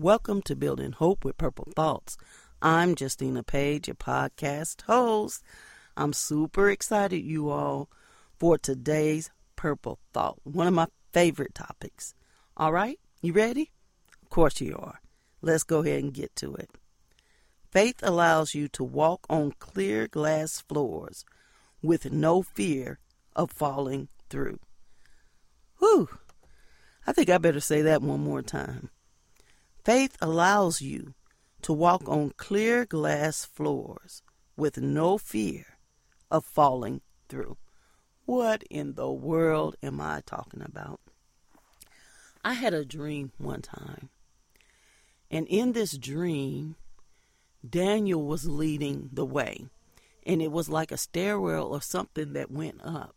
Welcome to Building Hope with Purple Thoughts. I'm Justina Page, your podcast host. I'm super excited, you all, for today's Purple Thought, one of my favorite topics. All right, you ready? Of course you are. Let's go ahead and get to it. Faith allows you to walk on clear glass floors with no fear of falling through. Whew. I think I better say that one more time. Faith allows you to walk on clear glass floors with no fear of falling through. What in the world am I talking about? I had a dream one time. And in this dream, Daniel was leading the way. And it was like a stairwell or something that went up.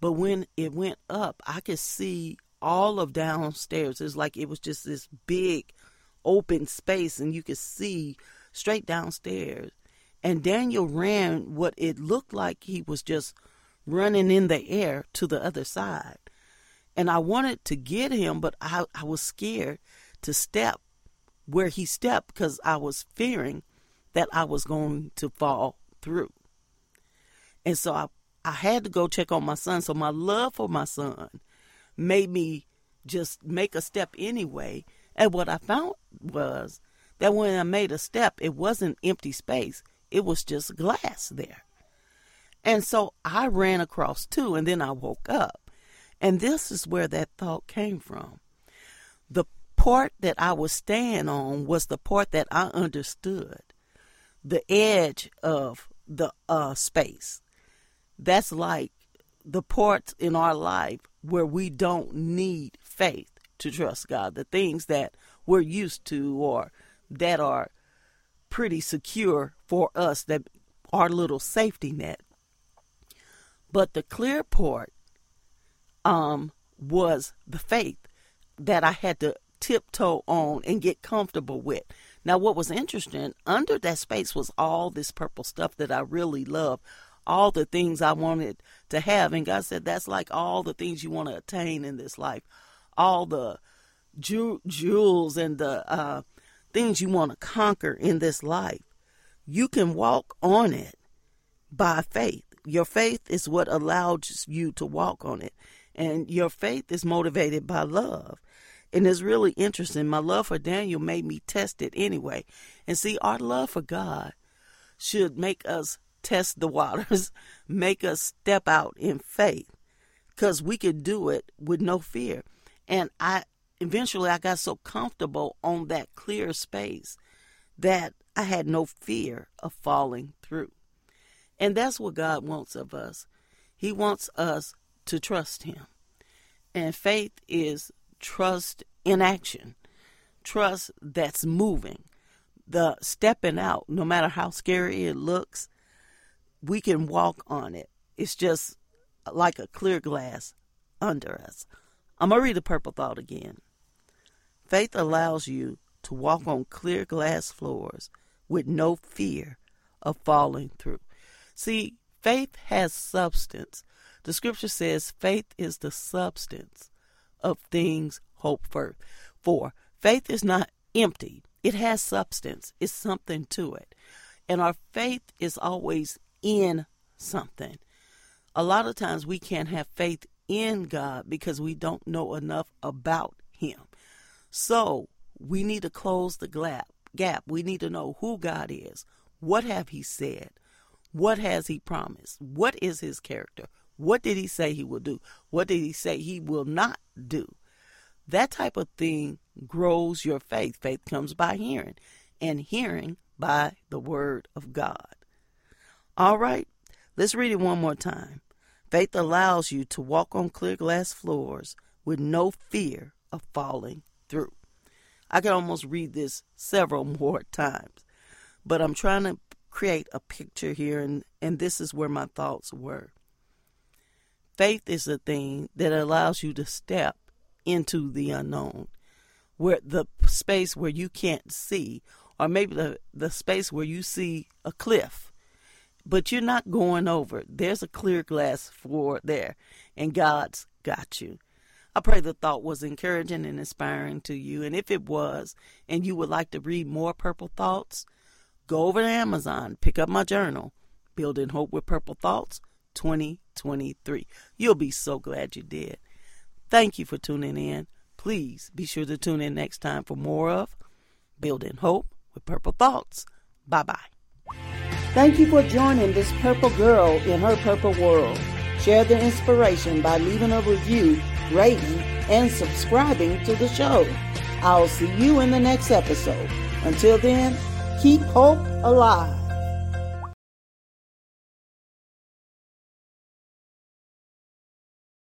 But when it went up, I could see all of downstairs. It's like it was just this big open space and you could see straight downstairs. And Daniel ran what it looked like he was just running in the air to the other side. And I wanted to get him, but I, I was scared to step where he stepped because I was fearing that I was going to fall through. And so I, I had to go check on my son. So my love for my son made me just make a step anyway. And what I found was that when I made a step, it wasn't empty space, it was just glass there. And so I ran across too, and then I woke up. And this is where that thought came from. The part that I was staying on was the part that I understood, the edge of the uh, space. That's like the parts in our life where we don't need faith to trust God, the things that we're used to or that are pretty secure for us, that our little safety net. But the clear part um, was the faith that I had to tiptoe on and get comfortable with. Now, what was interesting, under that space was all this purple stuff that I really love all the things I wanted to have. And God said, that's like all the things you want to attain in this life, all the ju- jewels and the uh, things you want to conquer in this life. You can walk on it by faith. Your faith is what allows you to walk on it. And your faith is motivated by love. And it's really interesting. My love for Daniel made me test it anyway. And see, our love for God should make us test the waters, make us step out in faith because we could do it with no fear. And I eventually I got so comfortable on that clear space that I had no fear of falling through. And that's what God wants of us. He wants us to trust Him. And faith is trust in action, trust that's moving, the stepping out, no matter how scary it looks, we can walk on it. It's just like a clear glass under us. I'm going to read the purple thought again. Faith allows you to walk on clear glass floors with no fear of falling through. See, faith has substance. The scripture says faith is the substance of things hoped for. For faith is not empty, it has substance, it's something to it. And our faith is always in something. A lot of times we can't have faith in God because we don't know enough about Him. So we need to close the gap. Gap. We need to know who God is. What have He said? What has He promised? What is His character? What did He say He will do? What did He say He will not do? That type of thing grows your faith. Faith comes by hearing, and hearing by the Word of God. All right, let's read it one more time. Faith allows you to walk on clear glass floors with no fear of falling through. I could almost read this several more times, but I'm trying to create a picture here, and, and this is where my thoughts were. Faith is the thing that allows you to step into the unknown, where the space where you can't see, or maybe the, the space where you see a cliff, but you're not going over. There's a clear glass floor there, and God's got you. I pray the thought was encouraging and inspiring to you. And if it was, and you would like to read more Purple Thoughts, go over to Amazon, pick up my journal, Building Hope with Purple Thoughts 2023. You'll be so glad you did. Thank you for tuning in. Please be sure to tune in next time for more of Building Hope with Purple Thoughts. Bye bye. Thank you for joining this purple girl in her purple world. Share the inspiration by leaving a review, rating, and subscribing to the show. I'll see you in the next episode. Until then, keep hope alive.